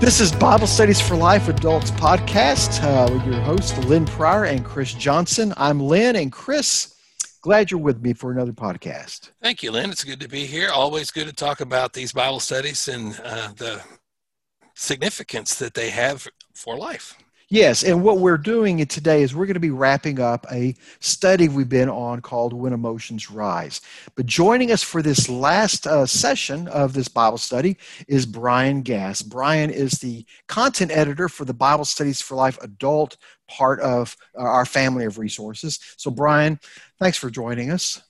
This is Bible Studies for Life Adults podcast uh, with your hosts, Lynn Pryor and Chris Johnson. I'm Lynn and Chris. Glad you're with me for another podcast. Thank you, Lynn. It's good to be here. Always good to talk about these Bible studies and uh, the significance that they have for life. Yes, and what we're doing today is we're going to be wrapping up a study we've been on called When Emotions Rise. But joining us for this last uh, session of this Bible study is Brian Gass. Brian is the content editor for the Bible Studies for Life adult part of uh, our family of resources. So, Brian, thanks for joining us.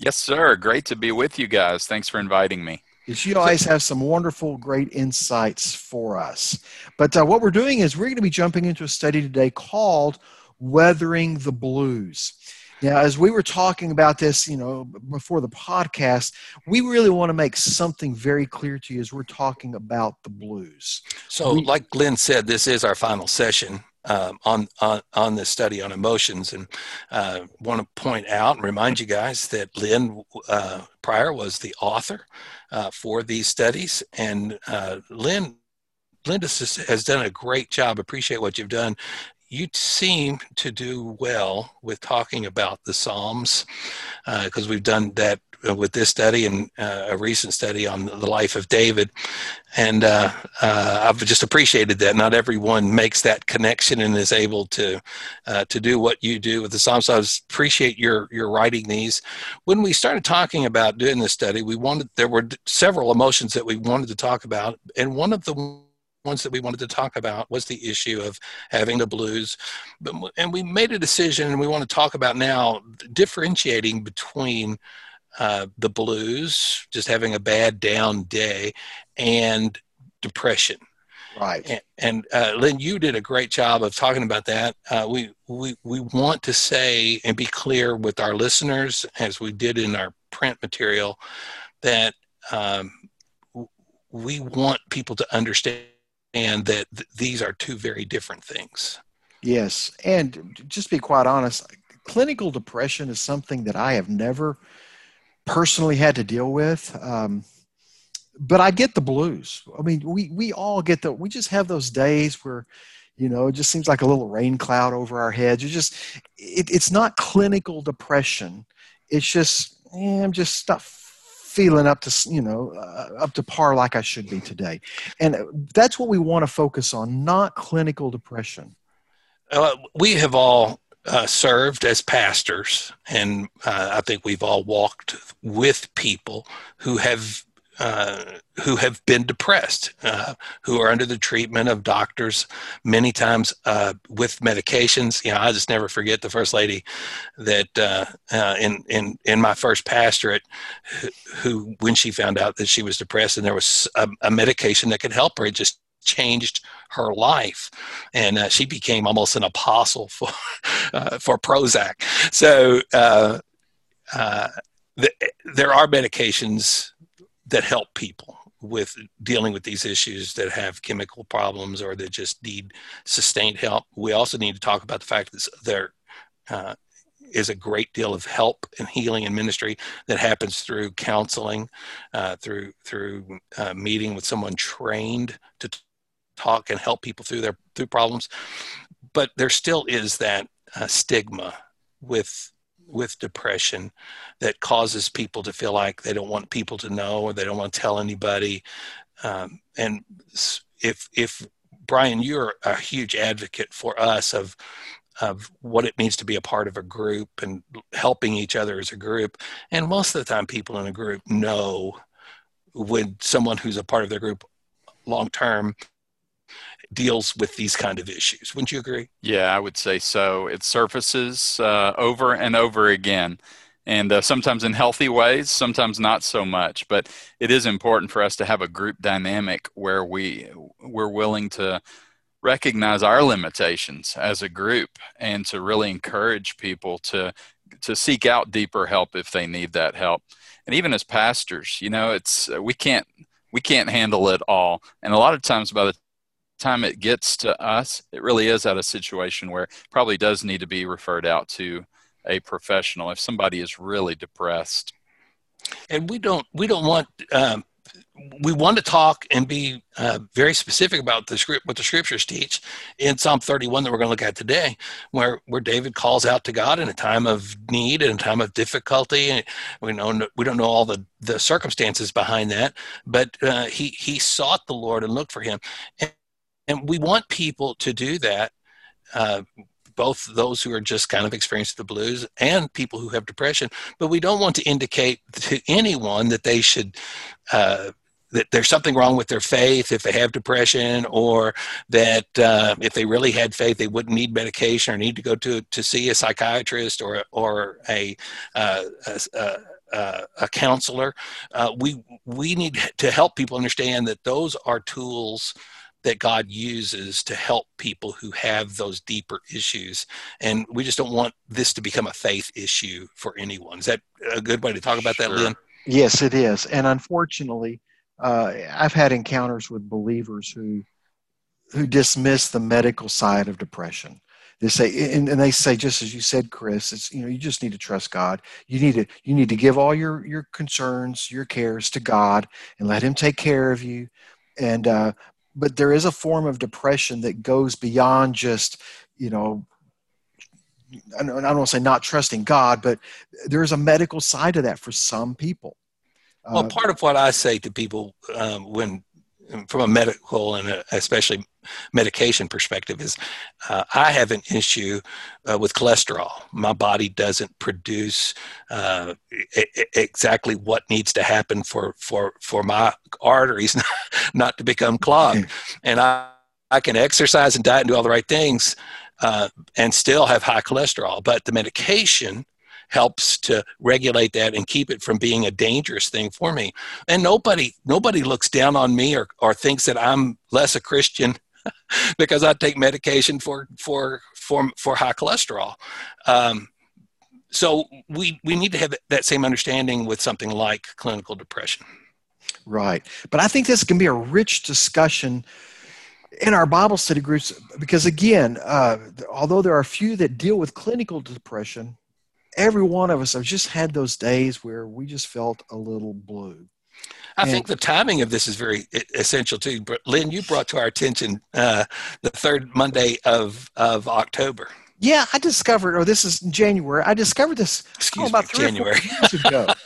Yes, sir. Great to be with you guys. Thanks for inviting me is you always have some wonderful, great insights for us. But uh, what we're doing is we're going to be jumping into a study today called Weathering the Blues. Now, as we were talking about this, you know, before the podcast, we really want to make something very clear to you as we're talking about the blues. So, we, like Lynn said, this is our final session um, on, on on this study on emotions, and uh, want to point out and remind you guys that Lynn uh, Pryor was the author uh, for these studies, and uh, Lynn. Linda has done a great job. Appreciate what you've done you seem to do well with talking about the Psalms because uh, we've done that with this study and uh, a recent study on the life of David. And uh, uh, I've just appreciated that. Not everyone makes that connection and is able to uh, to do what you do with the Psalms. So I appreciate your your writing these. When we started talking about doing this study, we wanted there were several emotions that we wanted to talk about, and one of the ones that we wanted to talk about was the issue of having the blues. And we made a decision, and we want to talk about now differentiating between uh, the blues, just having a bad down day, and depression. Right. And, and uh, Lynn, you did a great job of talking about that. Uh, we, we, we want to say and be clear with our listeners, as we did in our print material, that um, we want people to understand that th- these are two very different things. Yes. And just be quite honest, clinical depression is something that I have never personally had to deal with. Um, but I get the blues. I mean, we we all get the. We just have those days where, you know, it just seems like a little rain cloud over our heads. You just, it, it's not clinical depression. It's just, eh, I'm just not feeling up to you know uh, up to par like I should be today, and that's what we want to focus on, not clinical depression. Uh, we have all uh, served as pastors, and uh, I think we've all walked with people who have uh, who have been depressed, uh, who are under the treatment of doctors, many times uh, with medications. You know, I just never forget the first lady that uh, in in in my first pastorate, who, who, when she found out that she was depressed and there was a, a medication that could help her, it just changed her life, and uh, she became almost an apostle for uh, for Prozac. So uh, uh the, there are medications that help people with dealing with these issues that have chemical problems or that just need sustained help. We also need to talk about the fact that there uh, is a great deal of help and healing and ministry that happens through counseling, uh, through through uh, meeting with someone trained to talk and help people through their through problems but there still is that uh, stigma with with depression that causes people to feel like they don't want people to know or they don't want to tell anybody. Um, and if if brian you're a huge advocate for us of of what it means to be a part of a group and helping each other as a group and most of the time people in a group know when someone who's a part of their group long term deals with these kind of issues. Wouldn't you agree? Yeah, I would say so. It surfaces uh, over and over again, and uh, sometimes in healthy ways, sometimes not so much. But it is important for us to have a group dynamic where we we're willing to recognize our limitations as a group and to really encourage people to to seek out deeper help if they need that help. And even as pastors, you know, it's we can't we can't handle it all. And a lot of times by the time it gets to us, it really is at a situation where probably does need to be referred out to a professional if somebody is really depressed. And we don't we don't want um, we want to talk and be uh, very specific about the script, what the scriptures teach in Psalm 31 that we're going to look at today, where where David calls out to God in a time of need and a time of difficulty. And we know we don't know all the the circumstances behind that, but uh, he he sought the Lord and looked for Him, and, and we want people to do that. Uh, both those who are just kind of experiencing the blues and people who have depression, but we don't want to indicate to anyone that they should uh, that there's something wrong with their faith if they have depression, or that uh, if they really had faith, they wouldn't need medication or need to go to to see a psychiatrist or or a uh, a, a, a, counselor. Uh, we we need to help people understand that those are tools that God uses to help people who have those deeper issues. And we just don't want this to become a faith issue for anyone. Is that a good way to talk about that. Lynn? Yes, it is. And unfortunately, uh, I've had encounters with believers who who dismiss the medical side of depression. They say, and, and, they say, just as you said, Chris, it's you know you just need to trust God. You need to you need to give all your your concerns, your cares to God, and let Him take care of you. And uh, but there is a form of depression that goes beyond just you know I don't want to say not trusting God, but there is a medical side to that for some people. Well, uh, part of what I say to people um, when, from a medical and a, especially medication perspective, is uh, I have an issue uh, with cholesterol. My body doesn't produce uh, exactly what needs to happen for for for my arteries not to become clogged, and I I can exercise and diet and do all the right things. Uh, and still have high cholesterol, but the medication helps to regulate that and keep it from being a dangerous thing for me. And nobody nobody looks down on me or, or thinks that I'm less a Christian because I take medication for for for for high cholesterol. Um, so we we need to have that same understanding with something like clinical depression. Right, but I think this can be a rich discussion in our Bible study groups because again, uh, although there are a few that deal with clinical depression, every one of us have just had those days where we just felt a little blue. I and, think the timing of this is very essential too. But Lynn, you brought to our attention uh, the third Monday of of October. Yeah, I discovered, or this is January. I discovered this oh, about three January. years ago.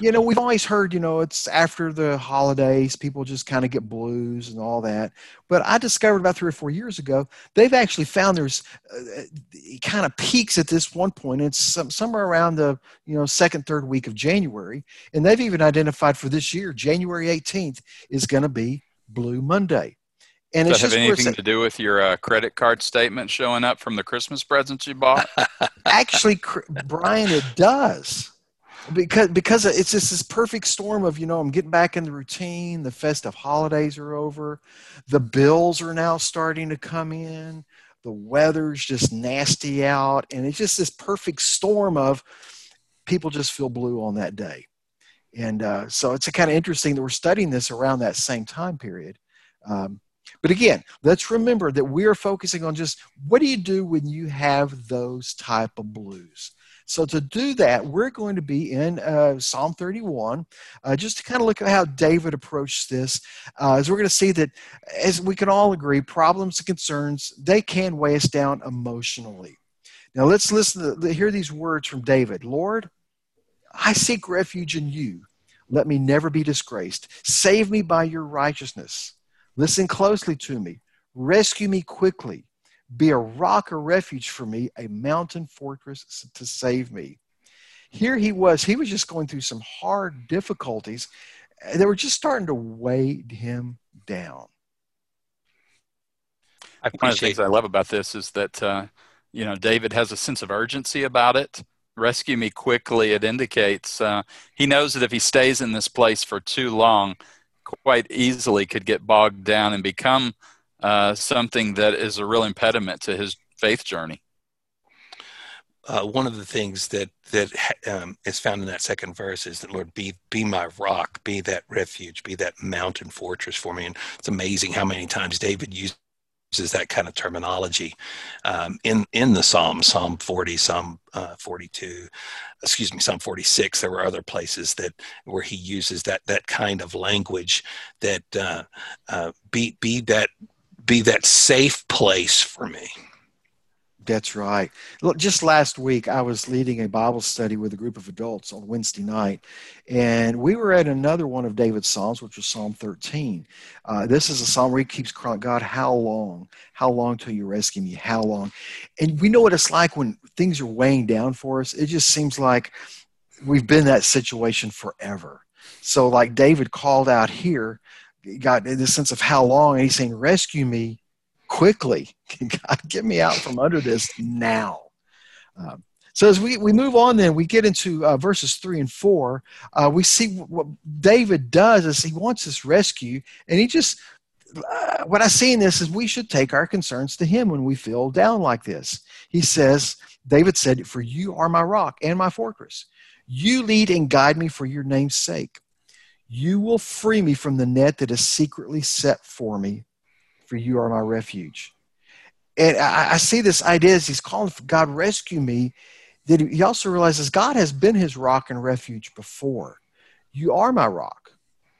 you know, we've always heard, you know, it's after the holidays, people just kind of get blues and all that. But I discovered about three or four years ago, they've actually found there's uh, kind of peaks at this one point. It's some, somewhere around the, you know, second, third week of January. And they've even identified for this year, January 18th is going to be Blue Monday. And Does that have anything to do with your uh, credit card statement showing up from the Christmas presents you bought? Actually, Brian, it does. Because because it's just this perfect storm of you know I'm getting back in the routine. The festive holidays are over. The bills are now starting to come in. The weather's just nasty out, and it's just this perfect storm of people just feel blue on that day. And uh, so it's kind of interesting that we're studying this around that same time period. Um, but again, let's remember that we are focusing on just what do you do when you have those type of blues. So to do that, we're going to be in uh, Psalm 31, uh, just to kind of look at how David approached this. Uh, as we're going to see that, as we can all agree, problems and concerns they can weigh us down emotionally. Now let's listen to hear these words from David. Lord, I seek refuge in you. Let me never be disgraced. Save me by your righteousness. Listen closely to me. Rescue me quickly. Be a rock or refuge for me, a mountain fortress to save me. Here he was. He was just going through some hard difficulties. They were just starting to weigh him down. One of the things I love about this is that, uh, you know, David has a sense of urgency about it. Rescue me quickly. It indicates uh, he knows that if he stays in this place for too long, quite easily could get bogged down and become uh, something that is a real impediment to his faith journey. Uh, one of the things that that um, is found in that second verse is that Lord be be my rock, be that refuge, be that mountain fortress for me. And it's amazing how many times David uses that kind of terminology um, in in the Psalm, Psalm 40, Psalm uh, 42, excuse me, Psalm 46. There were other places that where he uses that that kind of language that uh, uh, be be that be that safe place for me. That's right. Look, just last week, I was leading a Bible study with a group of adults on Wednesday night, and we were at another one of David's Psalms, which was Psalm 13. Uh, this is a psalm where he keeps crying, God, how long? How long till you rescue me? How long? And we know what it's like when things are weighing down for us. It just seems like we've been in that situation forever. So, like David called out here, got in the sense of how long, he's saying, Rescue me quickly. God, get me out from under this now. Um, so as we, we move on, then we get into uh, verses three and four. Uh, we see what David does is he wants this rescue, and he just uh, what I see in this is we should take our concerns to him when we feel down like this. He says, David said, "For you are my rock and my fortress. You lead and guide me for your name's sake. You will free me from the net that is secretly set for me for you are my refuge. And I, I see this idea as he's calling for God rescue me, that he also realizes God has been his rock and refuge before. You are my rock.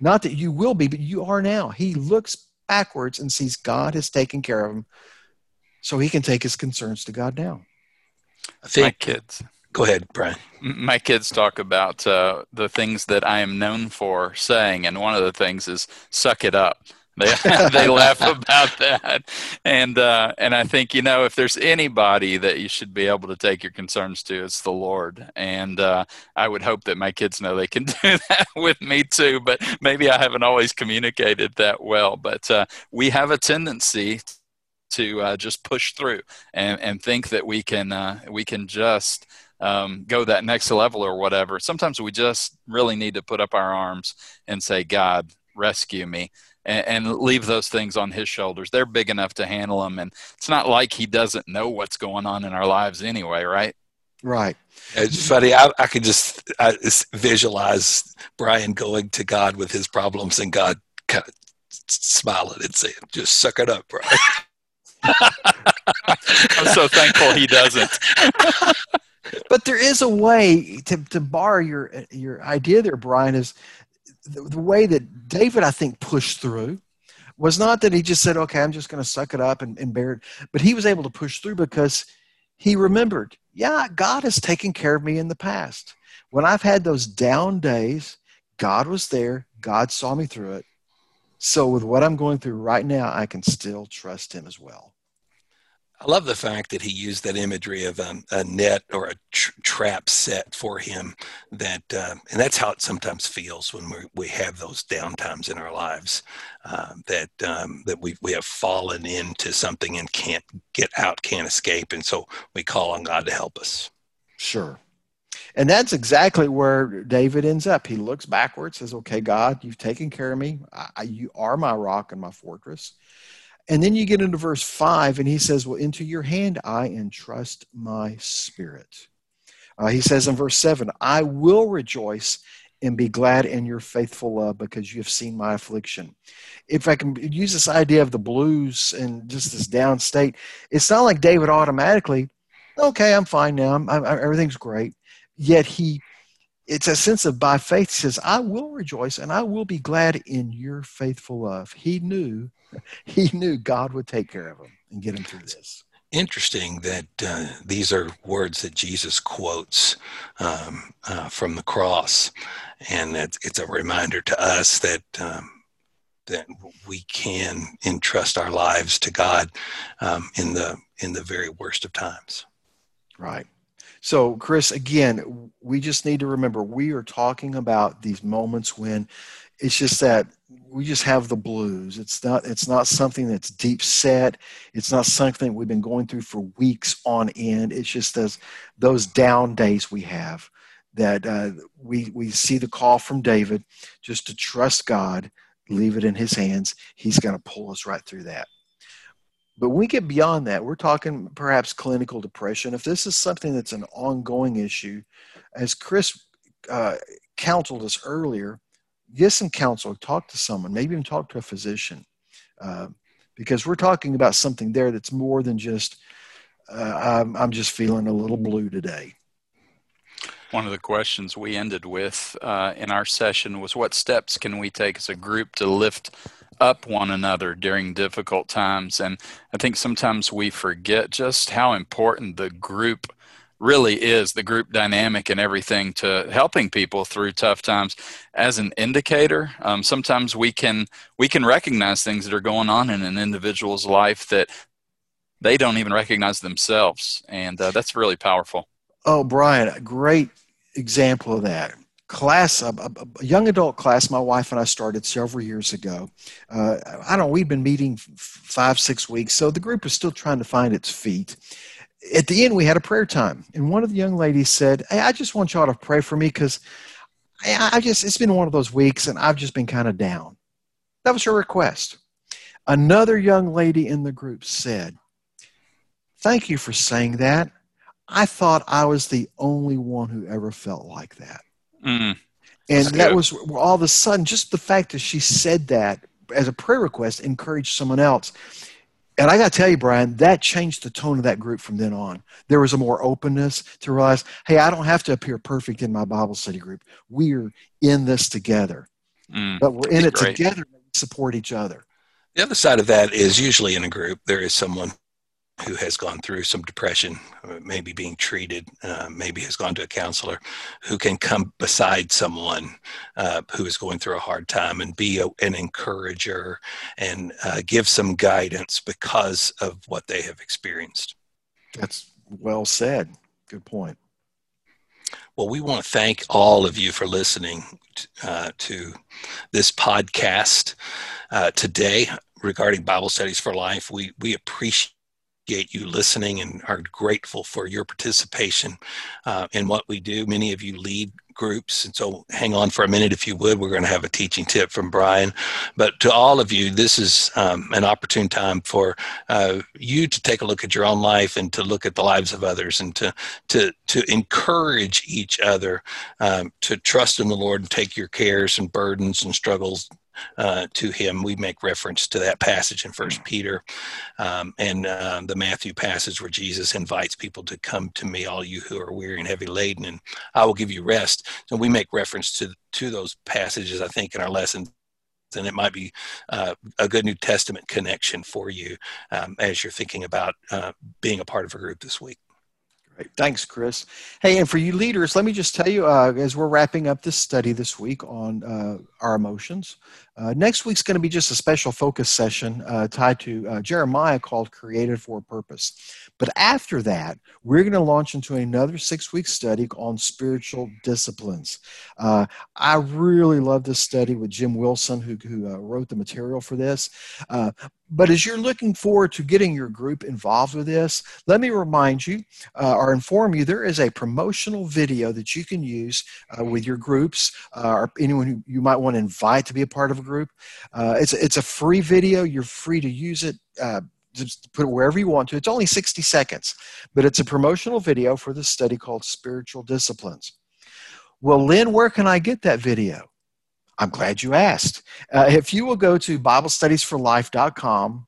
Not that you will be, but you are now. He looks backwards and sees God has taken care of him, so he can take his concerns to God now. I think, my kids. Go ahead, Brian. My kids talk about uh, the things that I am known for saying, and one of the things is "suck it up." They they laugh about that, and uh, and I think you know if there's anybody that you should be able to take your concerns to, it's the Lord. And uh, I would hope that my kids know they can do that with me too. But maybe I haven't always communicated that well. But uh, we have a tendency to uh, just push through and and think that we can uh, we can just um, go that next level or whatever. Sometimes we just really need to put up our arms and say, God, rescue me and, and, leave those things on his shoulders. They're big enough to handle them. And it's not like he doesn't know what's going on in our lives anyway, right? Right. It's funny. I, I could just I just visualize Brian going to God with his problems and God kind of smiling and saying, just suck it up, Brian. I'm so thankful he doesn't. but there is a way to, to bar your your idea there, Brian, is the, the way that David, I think, pushed through was not that he just said, okay, I'm just going to suck it up and, and bear it, but he was able to push through because he remembered, yeah, God has taken care of me in the past. When I've had those down days, God was there, God saw me through it. So, with what I'm going through right now, I can still trust Him as well. I love the fact that he used that imagery of um, a net or a tr- trap set for him. That uh, and that's how it sometimes feels when we we have those downtimes in our lives. Uh, that um, that we we have fallen into something and can't get out, can't escape, and so we call on God to help us. Sure. And that's exactly where David ends up. He looks backwards, says, "Okay, God, you've taken care of me. I, you are my rock and my fortress." And then you get into verse 5, and he says, Well, into your hand I entrust my spirit. Uh, he says in verse 7, I will rejoice and be glad in your faithful love because you have seen my affliction. If I can use this idea of the blues and just this down state, it's not like David automatically, okay, I'm fine now, I'm, I'm, everything's great. Yet he it's a sense of by faith He says i will rejoice and i will be glad in your faithful love. He knew he knew god would take care of him and get him through this. Interesting that uh, these are words that jesus quotes um, uh, from the cross. And it's, it's, a reminder to us that um, that we can entrust our lives to god um, in the in the very worst of times. Right so, Chris, again, we just need to remember we are talking about these moments when it's just that we just have the blues. It's not it's not something that's deep set. It's not something we've been going through for weeks on end. It's just those those down days we have that uh, we we see the call from David just to trust God, leave it in His hands. He's going to pull us right through that. But when we get beyond that, we're talking perhaps clinical depression. If this is something that's an ongoing issue, as Chris uh, counseled us earlier, get some counsel, talk to someone, maybe even talk to a physician. Uh, because we're talking about something there that's more than just uh, I'm, I'm just feeling a little blue today. One of the questions we ended with uh, in our session was what steps can we take as a group to lift up one another during difficult times? And I think sometimes we forget just how important the group really is the group dynamic and everything to helping people through tough times. As an indicator um, sometimes we can we can recognize things that are going on in an individual's life that they don't even recognize themselves. And uh, that's really powerful Oh, Brian, a great example of that. Class, a, a, young adult class, my wife and I started several years ago. Uh, I don't know, we'd been meeting five, six weeks, so the group is still trying to find its feet. At the end, we had a prayer time, and one of the young ladies said, Hey, I just want y'all to pray for me because I, I just, it's been one of those weeks and I've just been kind of down. That was her request. Another young lady in the group said, Thank you for saying that. I thought I was the only one who ever felt like that. Mm, and that was all of a sudden, just the fact that she said that as a prayer request encouraged someone else. And I got to tell you, Brian, that changed the tone of that group from then on. There was a more openness to realize, hey, I don't have to appear perfect in my Bible study group. We're in this together. Mm, but we're in it great. together to support each other. The other side of that is usually in a group, there is someone who has gone through some depression, uh, maybe being treated, uh, maybe has gone to a counselor, who can come beside someone uh, who is going through a hard time and be a, an encourager and uh, give some guidance because of what they have experienced. That's well said. Good point. Well, we want to thank all of you for listening uh, to this podcast uh, today regarding Bible Studies for Life. We we appreciate you listening and are grateful for your participation uh, in what we do. Many of you lead groups, and so hang on for a minute if you would. We're going to have a teaching tip from Brian. But to all of you, this is um, an opportune time for uh, you to take a look at your own life and to look at the lives of others and to to to encourage each other um, to trust in the Lord and take your cares and burdens and struggles uh, to him. We make reference to that passage in First Peter um, and uh, the Matthew passage where Jesus invites people to come to me, all you who are weary and heavy laden, and I will give you rest. So we make reference to to those passages, I think, in our lesson. And it might be uh, a good New Testament connection for you um, as you're thinking about uh, being a part of a group this week. Great. Thanks, Chris. Hey, and for you leaders, let me just tell you uh, as we're wrapping up this study this week on uh, our emotions, uh, next week's going to be just a special focus session uh, tied to uh, Jeremiah called Created for a Purpose. But after that, we're going to launch into another six week study on spiritual disciplines. Uh, I really love this study with Jim Wilson, who, who wrote the material for this. but as you're looking forward to getting your group involved with this, let me remind you or inform you there is a promotional video that you can use with your groups or anyone who you might want to invite to be a part of a group. Uh, it's it's a free video. You're free to use it. Uh, just put it wherever you want to. It's only 60 seconds, but it's a promotional video for this study called Spiritual Disciplines. Well, Lynn, where can I get that video? I'm glad you asked. Uh, if you will go to BibleStudiesForLife.com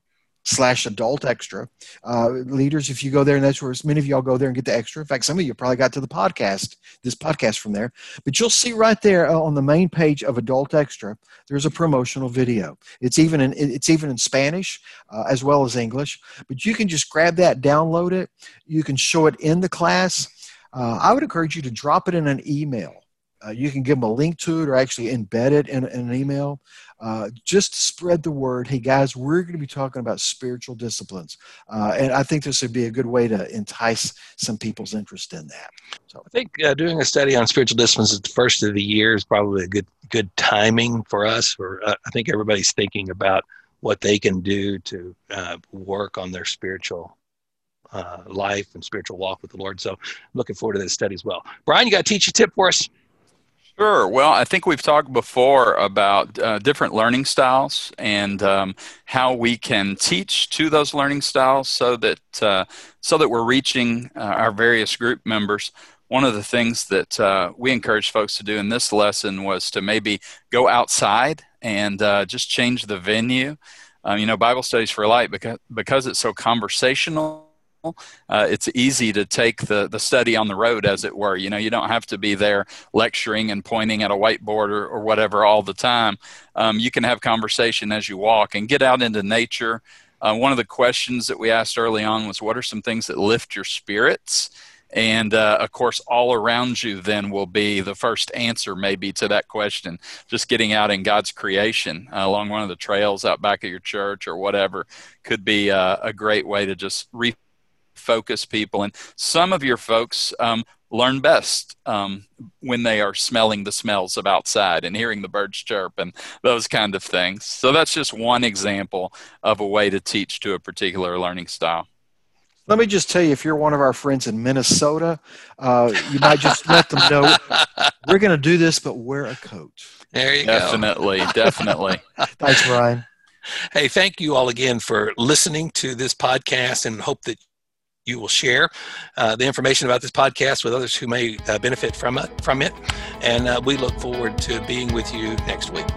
slash adult extra. Uh, leaders, if you go there, and that's where many of y'all go there and get the extra. In fact, some of you probably got to the podcast, this podcast from there. But you'll see right there uh, on the main page of adult extra, there's a promotional video. It's even in it's even in Spanish uh, as well as English. But you can just grab that, download it. You can show it in the class. Uh, I would encourage you to drop it in an email. Uh, you can give them a link to it or actually embed it in, in an email uh, just spread the word. Hey, guys, we're going to be talking about spiritual disciplines. Uh, and I think this would be a good way to entice some people's interest in that. So I think uh, doing a study on spiritual disciplines at the first of the year is probably a good good timing for us. Or uh, I think everybody's thinking about what they can do to uh, work on their spiritual uh, life and spiritual walk with the Lord. So looking forward to this study as well. Brian, you got a tip for us. Sure. Well, I think we've talked before about uh, different learning styles and um, how we can teach to those learning styles so that uh, so that we're reaching uh, our various group members. One of the things that uh, we encourage folks to do in this lesson was to maybe go outside and uh, just change the venue. Um, you know, Bible Studies for Life because because it's so conversational. Uh, it's easy to take the, the study on the road, as it were. You know, you don't have to be there lecturing and pointing at a whiteboard or, or whatever all the time. Um, you can have conversation as you walk and get out into nature. Uh, one of the questions that we asked early on was, What are some things that lift your spirits? And uh, of course, all around you then will be the first answer, maybe, to that question. Just getting out in God's creation uh, along one of the trails out back at your church or whatever could be uh, a great way to just refocus people. And some of your folks um, learn best um, when they are smelling the smells of outside and hearing the birds chirp and those kind of things. So that's just one example of a way to teach to a particular learning style. Let me just tell you, if you're one of our friends in Minnesota, uh, you might just let them know we're going to do this, but wear a coat. There you definitely, go. Definitely, definitely. Thanks, Brian. Hey, thank you all again for listening to this podcast and hope that you will share uh, the information about this podcast with others who may uh, benefit from it. From it, and uh, we look forward to being with you next week.